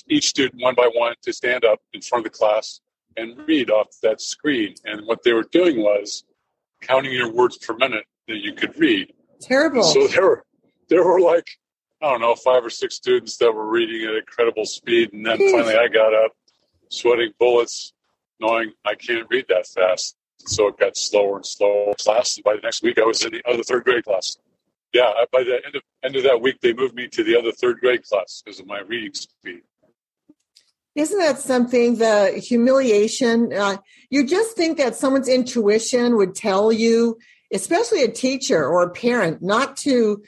asked each student one by one to stand up in front of the class and read off that screen. And what they were doing was counting your words per minute that you could read. Terrible. So there were there were like I don't know five or six students that were reading at incredible speed, and then Jeez. finally I got up, sweating bullets, knowing I can't read that fast. So it got slower and slower. Class. And by the next week, I was in the other third grade class. Yeah, by the end of end of that week, they moved me to the other third grade class because of my reading speed. Isn't that something? The humiliation. Uh, you just think that someone's intuition would tell you, especially a teacher or a parent, not to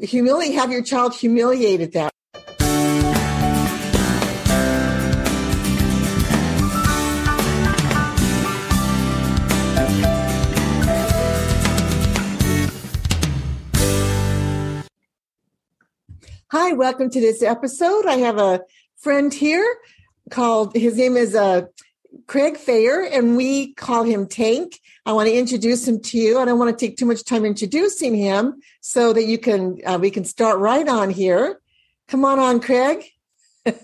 humiliate, have your child humiliated that. Hi, welcome to this episode. I have a friend here called, his name is uh, Craig Thayer, and we call him Tank. I want to introduce him to you. I don't want to take too much time introducing him so that you can, uh, we can start right on here. Come on on, Craig.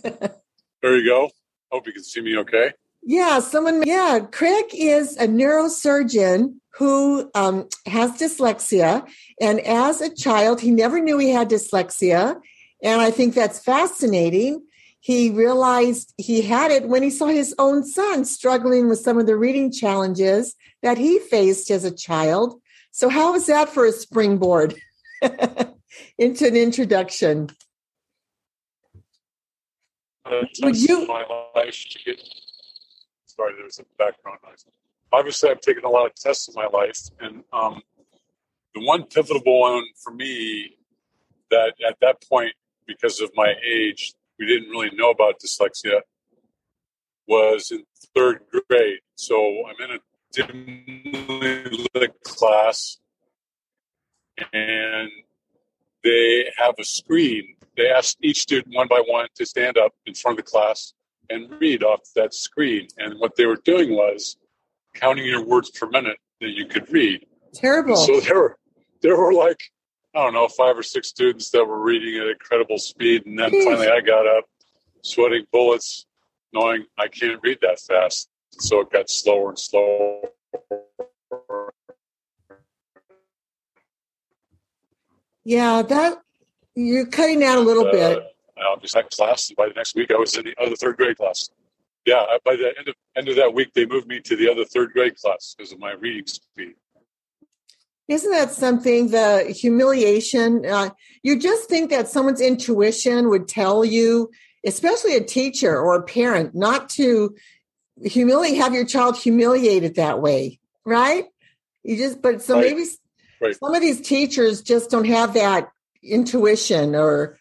There you go. Hope you can see me okay. Yeah, someone, yeah, Craig is a neurosurgeon who um, has dyslexia. And as a child, he never knew he had dyslexia. And I think that's fascinating. He realized he had it when he saw his own son struggling with some of the reading challenges that he faced as a child. So, how was that for a springboard into an introduction? Would you- Sorry, there's a background noise. Obviously, I've taken a lot of tests in my life, and um, the one pivotal one for me that at that point, because of my age, we didn't really know about dyslexia was in third grade. So I'm in a dimly lit class, and they have a screen. They asked each student one by one to stand up in front of the class and read off that screen. And what they were doing was counting your words per minute that you could read. Terrible. So there were there were like I don't know five or six students that were reading at incredible speed, and then finally I got up, sweating bullets, knowing I can't read that fast. So it got slower and slower. yeah, that you're cutting out a little Uh, bit. I was that class. By the next week, I was in the other third grade class. Yeah, by the end of end of that week, they moved me to the other third grade class because of my reading speed. Isn't that something? The humiliation. Uh, you just think that someone's intuition would tell you, especially a teacher or a parent, not to humiliate, have your child humiliated that way, right? You just, but so Right. maybe Right. some of these teachers just don't have that intuition or,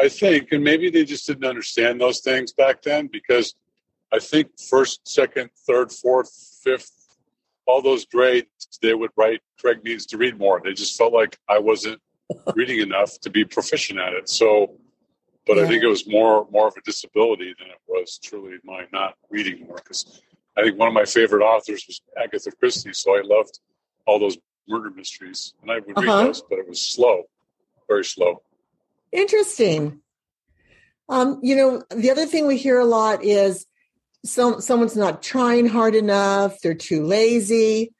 I think, and maybe they just didn't understand those things back then because I think first, second, third, fourth, fifth, all those grades, they would write Craig needs to read more. They just felt like I wasn't reading enough to be proficient at it. So, but Yeah. I think it was more more of a disability than it was truly my not reading more. Because I think one of my favorite authors was Agatha Christie, so I loved all those murder mysteries, and I would read Uh-huh. those, but it was slow, very slow. Interesting. Um, you know, the other thing we hear a lot is some someone's not trying hard enough, they're too lazy.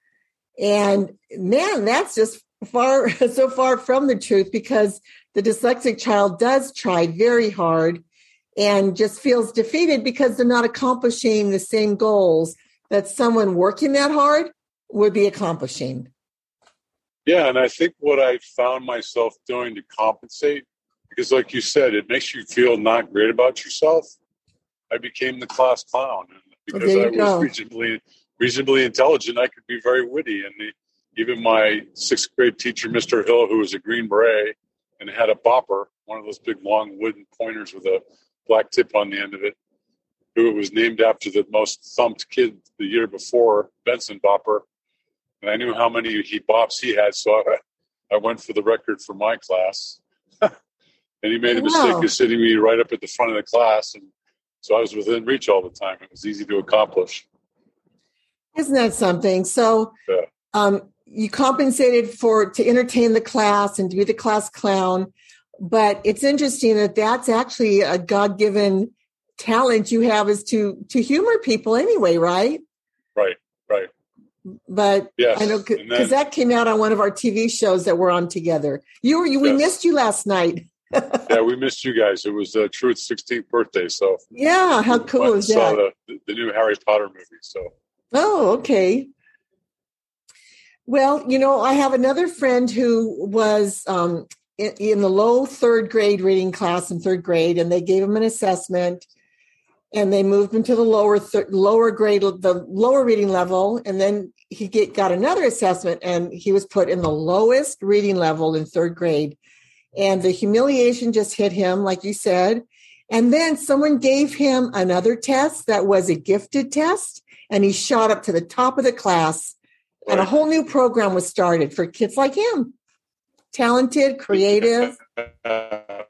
And man, that's just far so far from the truth because the dyslexic child does try very hard and just feels defeated because they're not accomplishing the same goals that someone working that hard would be accomplishing. Yeah, and I think what I found myself doing to compensate, because like you said, it makes you feel not great about yourself. I became the class clown, because you I was reasonably reasonably intelligent, I could be very witty. And the, even my sixth grade teacher, Mr. Hill, who was a Green Beret and had a bopper, one of those big long wooden pointers with a black tip on the end of it, who was named after the most thumped kid the year before, Benson Bopper. And I knew how many he bops he had, so I, I went for the record for my class. and he made a oh, mistake Wow. of sitting me right up at the front of the class, and so I was within reach all the time. It was easy to accomplish. Isn't that something? So Yeah. um, you compensated for to entertain the class and to be the class clown, but it's interesting that that's actually a god-given talent you have is to to humor people anyway right right right but yes. i know because that came out on one of our tv shows that we're on together you were you, we missed you last night yeah we missed you guys. It was uh, truth's 16th birthday so. Yeah how cool is that? saw the, the new harry potter movie so. Oh okay. Well, you know, I have another friend who was um, in, in, the low third grade reading class in third grade, and they gave him an assessment, and they moved him to the lower th- lower grade, the lower reading level, and then he get, got another assessment, and he was put in the lowest reading level in third grade, and the humiliation just hit him, like you said, and then someone gave him another test that was a gifted test, and he shot up to the top of the class. And a whole new program was started for kids like him. Talented creative. I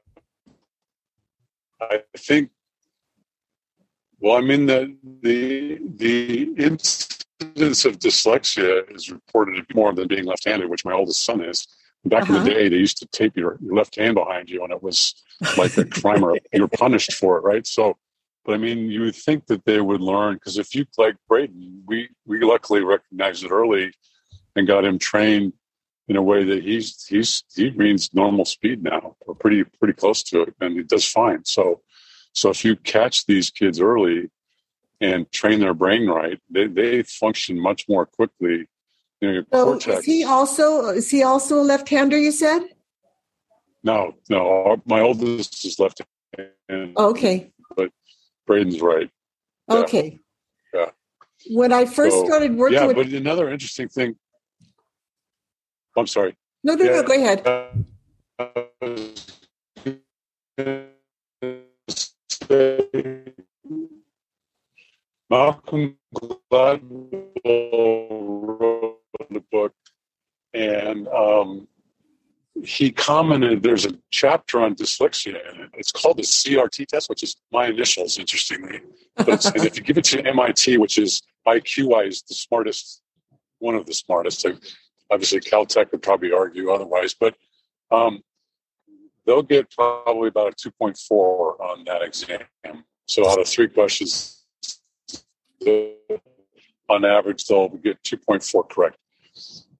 think well i mean the the the incidence of dyslexia is reported to be more than being left-handed which my oldest son is back uh-huh. in the uh-huh. day they used to tape your, your left hand behind you and it was like a crime or you were punished for it right so but I mean, you would think that they would learn because if you like Braden, we we luckily recognized it early and got him trained in a way that he's he's he means normal speed now, or pretty pretty close to it, and he does fine. So so if you catch these kids early and train their brain right, they they function much more quickly. Know, so cortex, is he also is he also a left-hander? You said. No, no. My oldest is left-handed. Okay. But Braden's right. Yeah. Okay. Yeah. When I first so, started working yeah, with but another interesting thing. I'm sorry. No, no, yeah, no. Go ahead. Malcolm Gladwell wrote the book, and um, he commented there's a chapter on dyslexia in it. It's called the CRT test, which is my initials, interestingly. But and if you give it to MIT, which is IQ wise the smartest, one of the smartest, obviously Caltech would probably argue otherwise, but um, they'll get probably about a 2.4 on that exam. So out of three questions, on average, they'll get 2.4 correct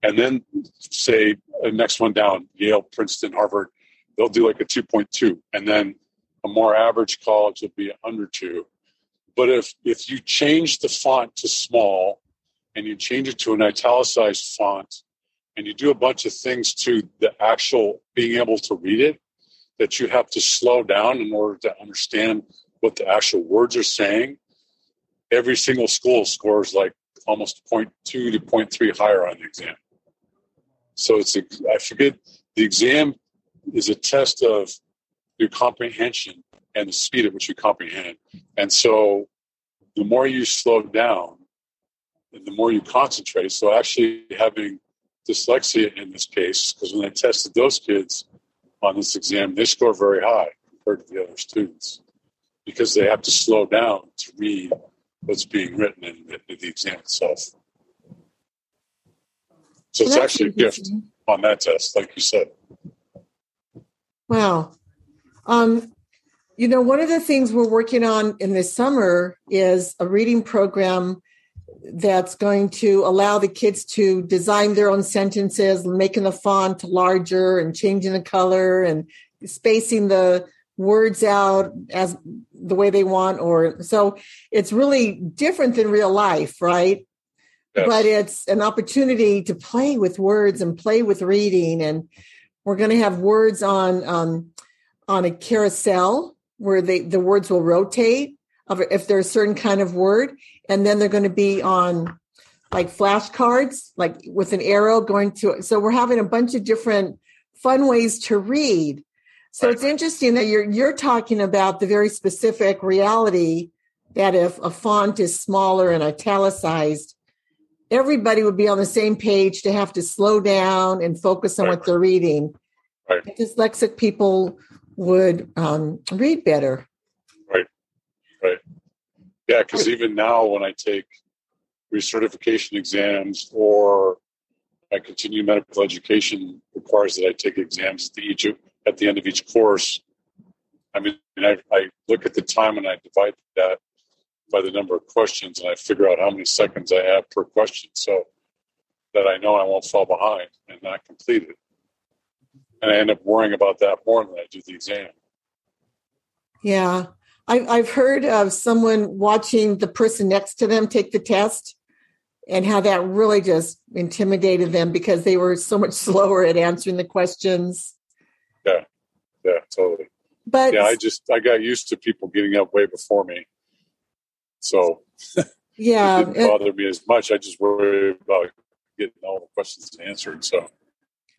and then say the next one down, Yale, Princeton, Harvard, they'll do like a 2.2, and then a more average college will be under two. But if if you change the font to small and you change it to an italicized font and you do a bunch of things to the actual being able to read it that you have to slow down in order to understand what the actual words are saying, every single school scores like almost 0.2 to 0.3 higher on the exam. So it's a, I forget the exam is a test of your comprehension and the speed at which you comprehend. And so the more you slow down, and the more you concentrate. So actually having dyslexia in this case, because when I tested those kids on this exam, they score very high compared to the other students because they have to slow down to read what's being written in the, in the exam itself. So it's actually a gift on that test, like you said. Wow. Um, you know, one of the things we're working on in this summer is a reading program that's going to allow the kids to design their own sentences, making the font larger and changing the color and spacing the words out as the way they want or so it's really different than real life right Yes. But it's an opportunity to play with words and play with reading. And we're going to have words on um, on a carousel where they, the words will rotate if there's a certain kind of word, and then they're going to be on like flashcards, like with an arrow going to. it. So we're having a bunch of different fun ways to read. So it's interesting that you're you're talking about the very specific reality that if a font is smaller and italicized, everybody would be on the same page to have to slow down and focus on right. what they're reading. Right. Dyslexic people would um, read better. Right, right. Yeah, because even now when I take recertification exams or I continue medical education requires that I take exams at the at the end of each course, I mean, I, I look at the time and I divide that by the number of questions and I figure out how many seconds I have per question so that I know I won't fall behind and not complete it. And I end up worrying about that more than I do the exam. Yeah. I, I've heard of someone watching the person next to them take the test and how that really just intimidated them because they were so much slower at answering the questions. Yeah, yeah, totally. But yeah, I just I got used to people getting up way before me, so yeah, it didn't bother me as much. I just worry about getting all the questions answered. So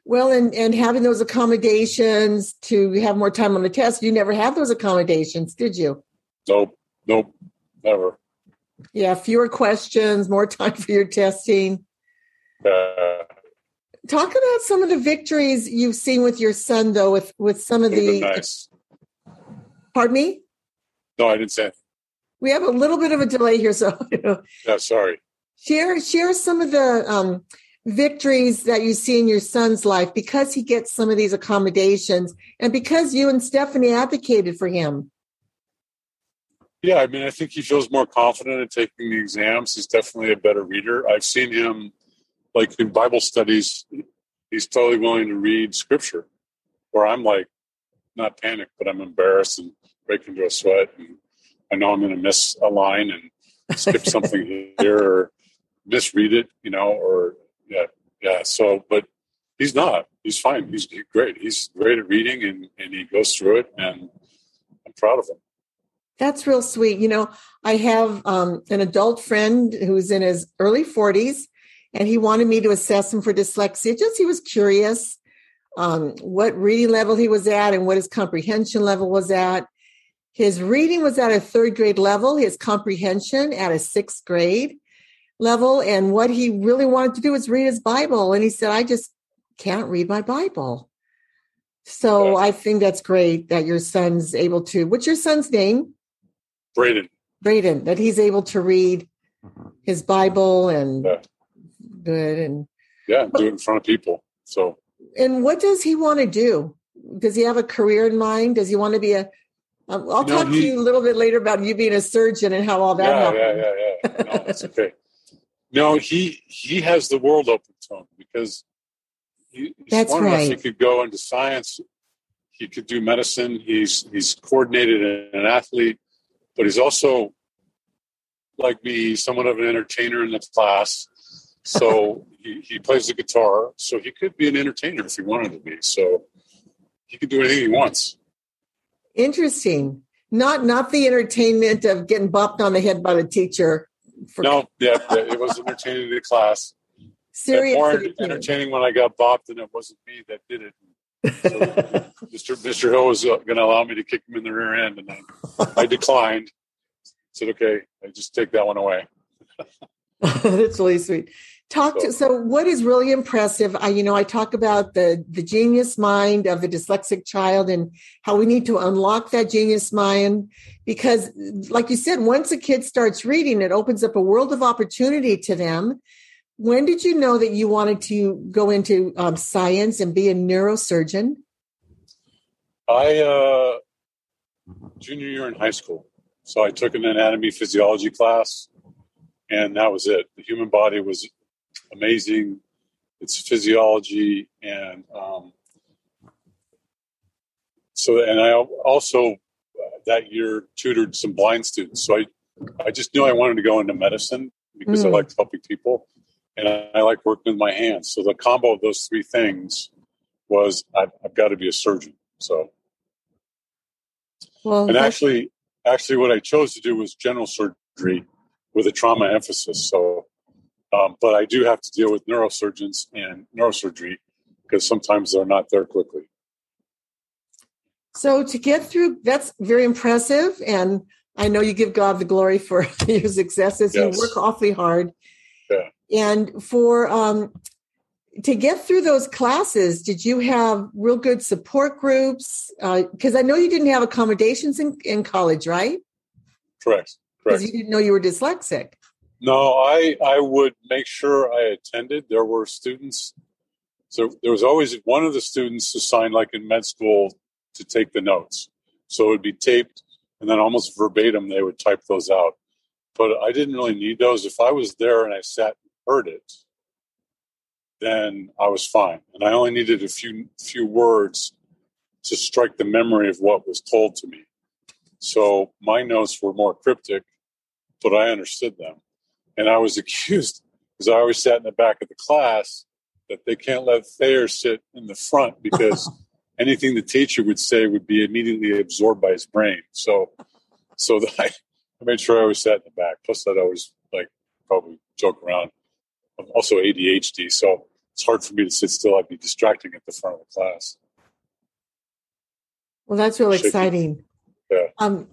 well, and and having those accommodations to have more time on the test, you never had those accommodations, did you? Nope, nope, never. Yeah, fewer questions, more time for your testing. Uh, Talk about some of the victories you've seen with your son, though, with with some of the. nice. Pardon me. No, I didn't say. Anything. We have a little bit of a delay here, so. yeah, sorry. Share share some of the um, victories that you see in your son's life because he gets some of these accommodations, and because you and Stephanie advocated for him. Yeah, I mean, I think he feels more confident in taking the exams. He's definitely a better reader. I've seen him, like in Bible studies, he's totally willing to read scripture, where I'm like, not panicked, but I'm embarrassed and break into a sweat. And I know I'm going to miss a line and skip something here or misread it, you know, or yeah, yeah. So, but he's not. He's fine. He's great. He's great at reading and, and he goes through it, and I'm proud of him. That's real sweet. You know, I have um, an adult friend who's in his early 40s, and he wanted me to assess him for dyslexia. Just he was curious um, what reading level he was at and what his comprehension level was at. His reading was at a third grade level, his comprehension at a sixth grade level. And what he really wanted to do was read his Bible. And he said, I just can't read my Bible. So I think that's great that your son's able to. What's your son's name? Braden. Braden, that he's able to read mm-hmm. his Bible and Yeah. good. And Yeah, do it in front of people. So and what does he want to do? Does he have a career in mind? Does he want to be a? Um, I'll You know, talk to you a little bit later about you being a surgeon and how all that yeah, happened. yeah, yeah, yeah. No, it's okay. No, he he has the world open to him because he, he's That's smart enough. He could go into science. He could do medicine. He's he's coordinated and an athlete, but he's also like me, somewhat of an entertainer in the class. So he, he plays the guitar. So he could be an entertainer if he wanted to be. So he could do anything he wants. Interesting. Not not the entertainment of getting bopped on the head by the teacher. For No, yeah, it was entertaining to the class. serious. more entertaining when I got bopped, and it wasn't me that did it. Mr. Mr. Hill was uh, going to allow me to kick him in the rear end, and I, I declined. Said, "Okay, I just take that one away." That's really sweet. Talk to so what is really impressive. I you know I talk about the the genius mind of the dyslexic child and how we need to unlock that genius mind because like you said once a kid starts reading it opens up a world of opportunity to them. When did you know that you wanted to go into um, science and be a neurosurgeon? I uh, junior year in high school, so I took an anatomy physiology class, and that was it. The human body was amazing. Its physiology and um, so, and I also uh, that year tutored some blind students. So I, I just knew I wanted to go into medicine because I Mm. liked helping people, and I, I like working with my hands. So the combo of those three things was I've, I've got to be a surgeon. So Well, and actually, actually, what I chose to do was general surgery with a trauma emphasis. So, um, but I do have to deal with neurosurgeons and neurosurgery because sometimes they're not there quickly. So to get through, that's very impressive, and I know you give God the glory for your successes. Yes. You work awfully hard, Yeah. and for um, to get through those classes, did you have real good support groups? Because I know you didn't have accommodations in, in college, right? Correct. Because Correct. you didn't know you were dyslexic. No, I I would make sure I attended. There were students So there was always one of the students assigned, like in med school, to take the notes. So it would be taped, and then almost verbatim they would type those out. But I didn't really need those. If I was there and I sat and heard it, then I was fine, and I only needed a few few words to strike the memory of what was told to me. So my notes were more cryptic, but I understood them. And I was accused, because I always sat in the back of the class, that they can't let Thayer sit in the front because anything the teacher would say would be immediately absorbed by his brain. So, so I, I made sure I always sat in the back. Plus, that I always like probably joke around. I'm also ADHD, so it's hard for me to sit still. I'd be distracting at the front of the class. Well, that's really Shaking. exciting. Yeah. Um,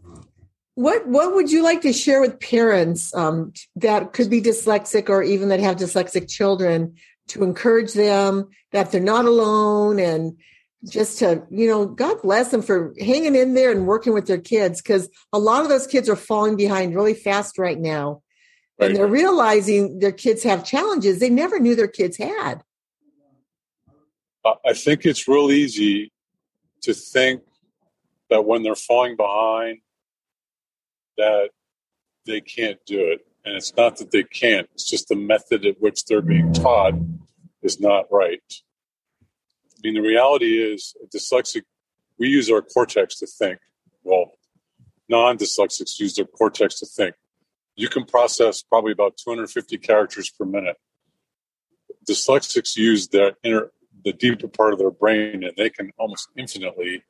what what would you like to share with parents um, that could be dyslexic or even that have dyslexic children to encourage them that they're not alone and just to you know god bless them for hanging in there and working with their kids? Because a lot of those kids are falling behind really fast right now. Right. and they're realizing their kids have challenges they never knew their kids had. I think it's real easy to think that when they're falling behind that they can't do it. And it's not that they can't it's just the method at which they're being taught is not right. I mean the reality is dyslexic we use our cortex to think. Well non-dyslexics use their cortex to think. You can process probably about 250 characters per minute. Dyslexics use their inner the deeper part of their brain and they can almost infinitely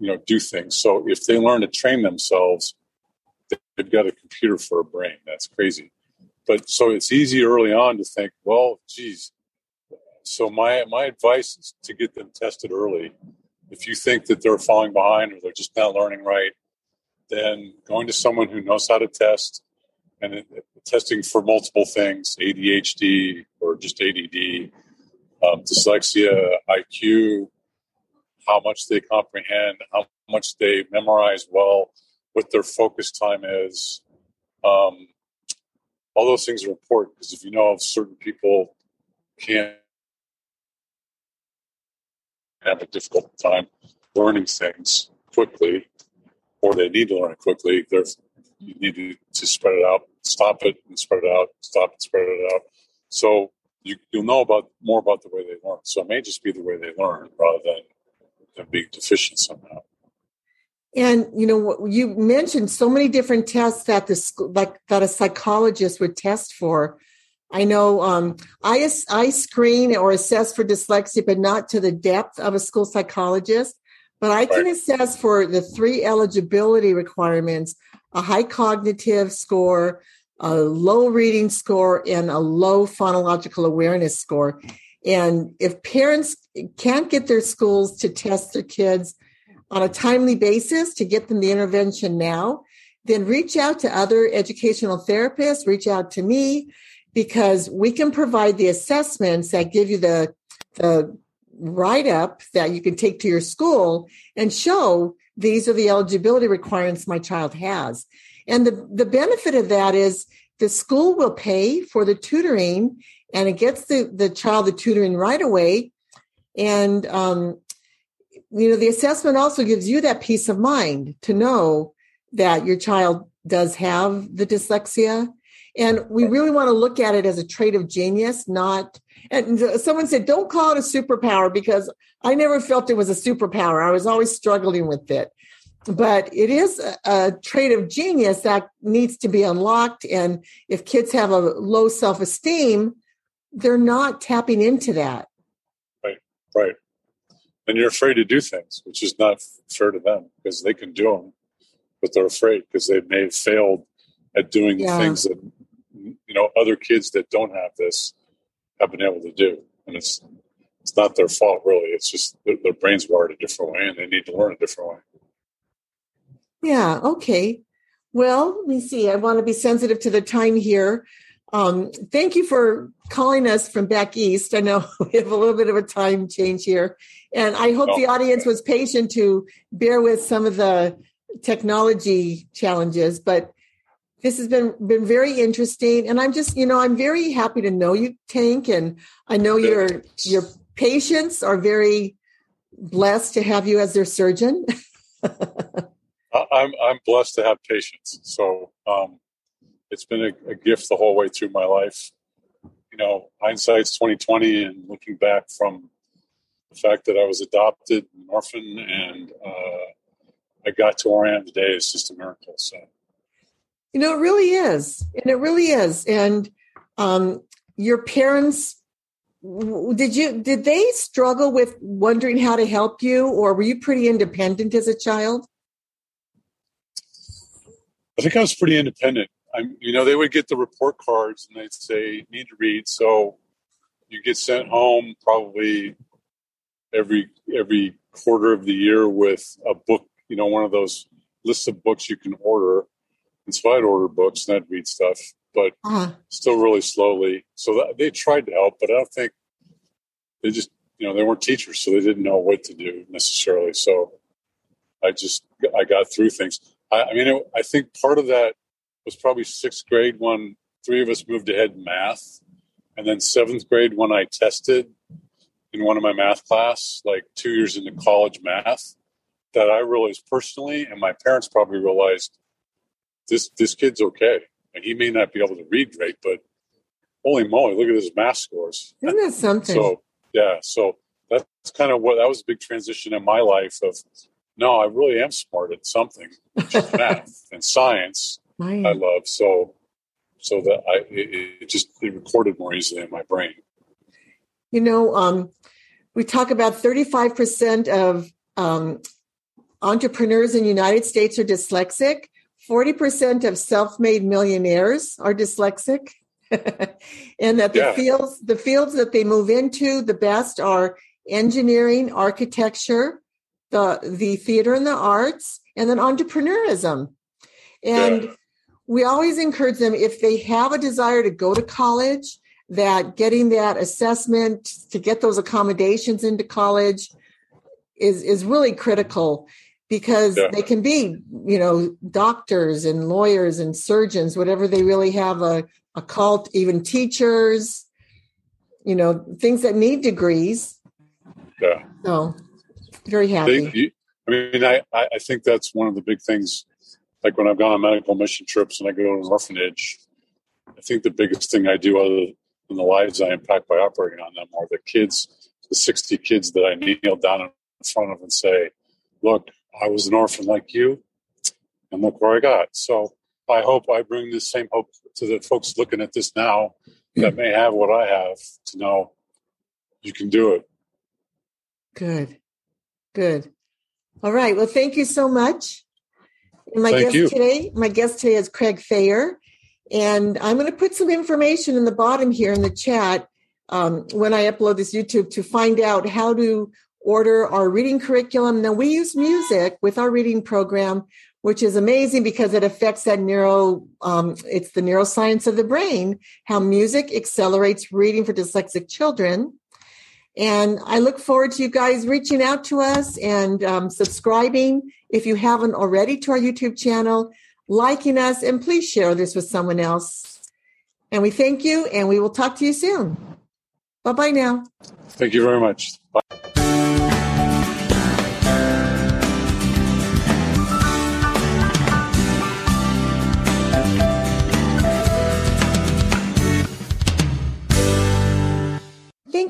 you know do things. So if they learn to train themselves they've got a computer for a brain. That's crazy. But so it's easy early on to think well geez. So my my advice is to get them tested early. If you think that they're falling behind or they're just not learning right then going to someone who knows how to test and it, testing for multiple things adhd or just add um, dyslexia iq how much they comprehend, how much they memorize well, what their focus time is. Um, all those things are important because if you know if certain people can't have a difficult time learning things quickly, or they need to learn it quickly, there's you need to, to spread it out, stop it and spread it out, stop and spread it out. So you, you'll know about more about the way they learn. So it may just be the way they learn rather than them being deficient somehow. And you know, you mentioned so many different tests that the school, like that a psychologist would test for. I know um, I I screen or assess for dyslexia, but not to the depth of a school psychologist. But I can assess for the three eligibility requirements: a high cognitive score, a low reading score, and a low phonological awareness score. And if parents can't get their schools to test their kids on a timely basis to get them the intervention now, then reach out to other educational therapists, reach out to me, because we can provide the assessments that give you the, the write up that you can take to your school and show these are the eligibility requirements my child has. And the, the benefit of that is the school will pay for the tutoring and it gets the, the child the tutoring right away. And, um, you know, the assessment also gives you that peace of mind to know that your child does have the dyslexia. And we really want to look at it as a trait of genius, not, and someone said, don't call it a superpower because I never felt it was a superpower. I was always struggling with it. But it is a, a trait of genius that needs to be unlocked. And if kids have a low self esteem, they're not tapping into that. Right, right. And you're afraid to do things, which is not fair to them because they can do them, but they're afraid because they may have failed at doing yeah. the things that you know other kids that don't have this have been able to do, and it's it's not their fault really. It's just their, their brains wired a different way, and they need to learn a different way. Yeah. Okay. Well, let me see. I want to be sensitive to the time here. Um, thank you for calling us from back east. I know we have a little bit of a time change here. And I hope oh. the audience was patient to bear with some of the technology challenges, but this has been been very interesting. And I'm just, you know, I'm very happy to know you, Tank, and I know you're you're patients are very blessed to have you as their surgeon. I'm I'm blessed to have patients. So um, it's been a, a, gift the whole way through my life. You know, hindsight's twenty twenty, and looking back from the fact that I was adopted, an orphan, and uh, I got to where I am today is just a miracle. So, you know, it really is, and it really is. And um, your parents did you did they struggle with wondering how to help you or were you pretty independent as a child i think i was pretty independent i'm you know they would get the report cards and they'd say need to read so you get sent home probably every every quarter of the year with a book you know one of those lists of books you can order and so i'd order books and i'd read stuff but uh-huh. still really slowly. So that, they tried to help, but I don't think they just, you know, they weren't teachers, so they didn't know what to do necessarily. So I just, I got through things. I, I mean, it, I think part of that was probably sixth grade when three of us moved ahead in math. And then seventh grade when I tested in one of my math class, like two years into college math, that I realized personally, and my parents probably realized this this kid's okay and he may not be able to read great, but holy moly, look at his math scores. Isn't that something? So yeah, so that's kind of what that was a big transition in my life of no, I really am smart at something, math and science. Right. I love so so that I it, it, just it recorded more easily in my brain. You know, um, we talk about thirty five percent of um, entrepreneurs in the United States are dyslexic. 40% of self-made millionaires are dyslexic and that the yeah. fields the fields that they move into the best are engineering architecture the the theater and the arts and then entrepreneurism and yeah. We always encourage them if they have a desire to go to college that getting that assessment to get those accommodations into college is is really critical because yeah. they can be, you know, doctors and lawyers and surgeons, whatever they really have a, a cult, even teachers, you know, things that need degrees. Yeah. So very happy. They, I mean, I, I think that's one of the big things. Like when I've gone on medical mission trips and I go to an orphanage, I think the biggest thing I do other than the lives I impact by operating on them are the kids, the 60 kids that I kneel down in front of and say, look, I was an orphan like you, and look where I got. So I hope I bring the same hope to the folks looking at this now that hmm. may have what I have to know you can do it. Good. Good. All right. Well, thank you so much. And my thank guest you. today, my guest today is Craig Thayer, And I'm going to put some information in the bottom here in the chat um, when I upload this YouTube to find out how to order our reading curriculum. Now we use music with our reading program, which is amazing because it affects that neuro, um, it's the neuroscience of the brain, how music accelerates reading for dyslexic children. And I look forward to you guys reaching out to us and um, subscribing if you haven't already to our YouTube channel, liking us, and please share this with someone else. And we thank you, and we will talk to you soon. Bye bye now. Thank you very much. Bye.